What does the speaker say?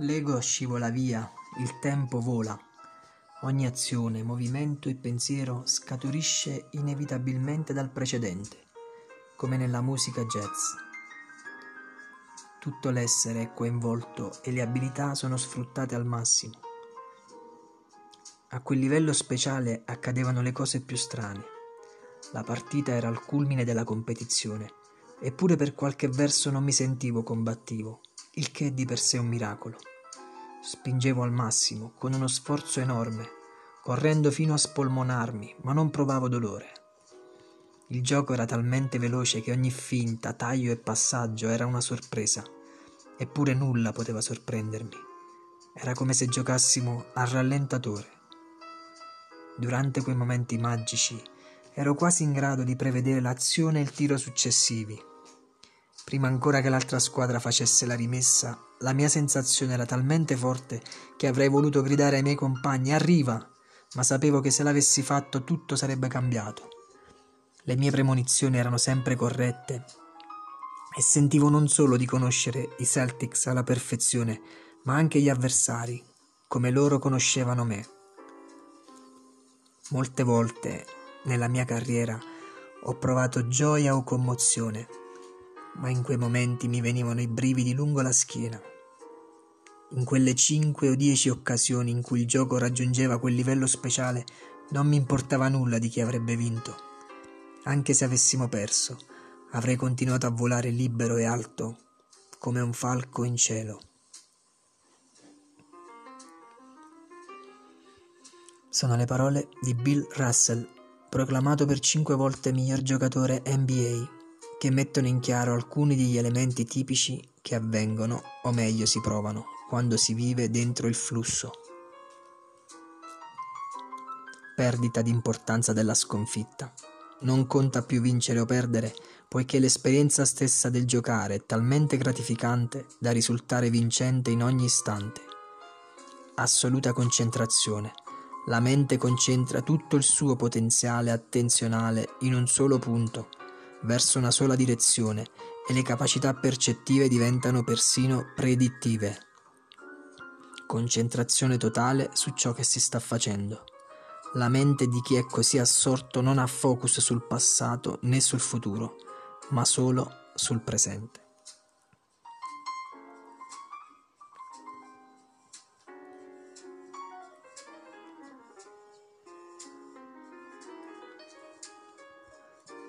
L'ego scivola via, il tempo vola. Ogni azione, movimento e pensiero scaturisce inevitabilmente dal precedente, come nella musica jazz. Tutto l'essere è coinvolto e le abilità sono sfruttate al massimo. A quel livello speciale accadevano le cose più strane. La partita era al culmine della competizione, eppure per qualche verso non mi sentivo combattivo, il che è di per sé un miracolo. Spingevo al massimo, con uno sforzo enorme, correndo fino a spolmonarmi, ma non provavo dolore. Il gioco era talmente veloce che ogni finta, taglio e passaggio era una sorpresa, eppure nulla poteva sorprendermi. Era come se giocassimo al rallentatore. Durante quei momenti magici ero quasi in grado di prevedere l'azione e il tiro successivi. Prima ancora che l'altra squadra facesse la rimessa, la mia sensazione era talmente forte che avrei voluto gridare ai miei compagni Arriva! ma sapevo che se l'avessi fatto tutto sarebbe cambiato. Le mie premonizioni erano sempre corrette e sentivo non solo di conoscere i Celtics alla perfezione, ma anche gli avversari, come loro conoscevano me. Molte volte nella mia carriera ho provato gioia o commozione, ma in quei momenti mi venivano i brividi lungo la schiena. In quelle cinque o dieci occasioni in cui il gioco raggiungeva quel livello speciale non mi importava nulla di chi avrebbe vinto. Anche se avessimo perso, avrei continuato a volare libero e alto come un falco in cielo. Sono le parole di Bill Russell, proclamato per cinque volte miglior giocatore NBA, che mettono in chiaro alcuni degli elementi tipici che avvengono, o meglio si provano, quando si vive dentro il flusso. Perdita di importanza della sconfitta. Non conta più vincere o perdere, poiché l'esperienza stessa del giocare è talmente gratificante da risultare vincente in ogni istante. Assoluta concentrazione la mente concentra tutto il suo potenziale attenzionale in un solo punto, verso una sola direzione, e le capacità percettive diventano persino predittive. Concentrazione totale su ciò che si sta facendo. La mente di chi è così assorto non ha focus sul passato né sul futuro, ma solo sul presente.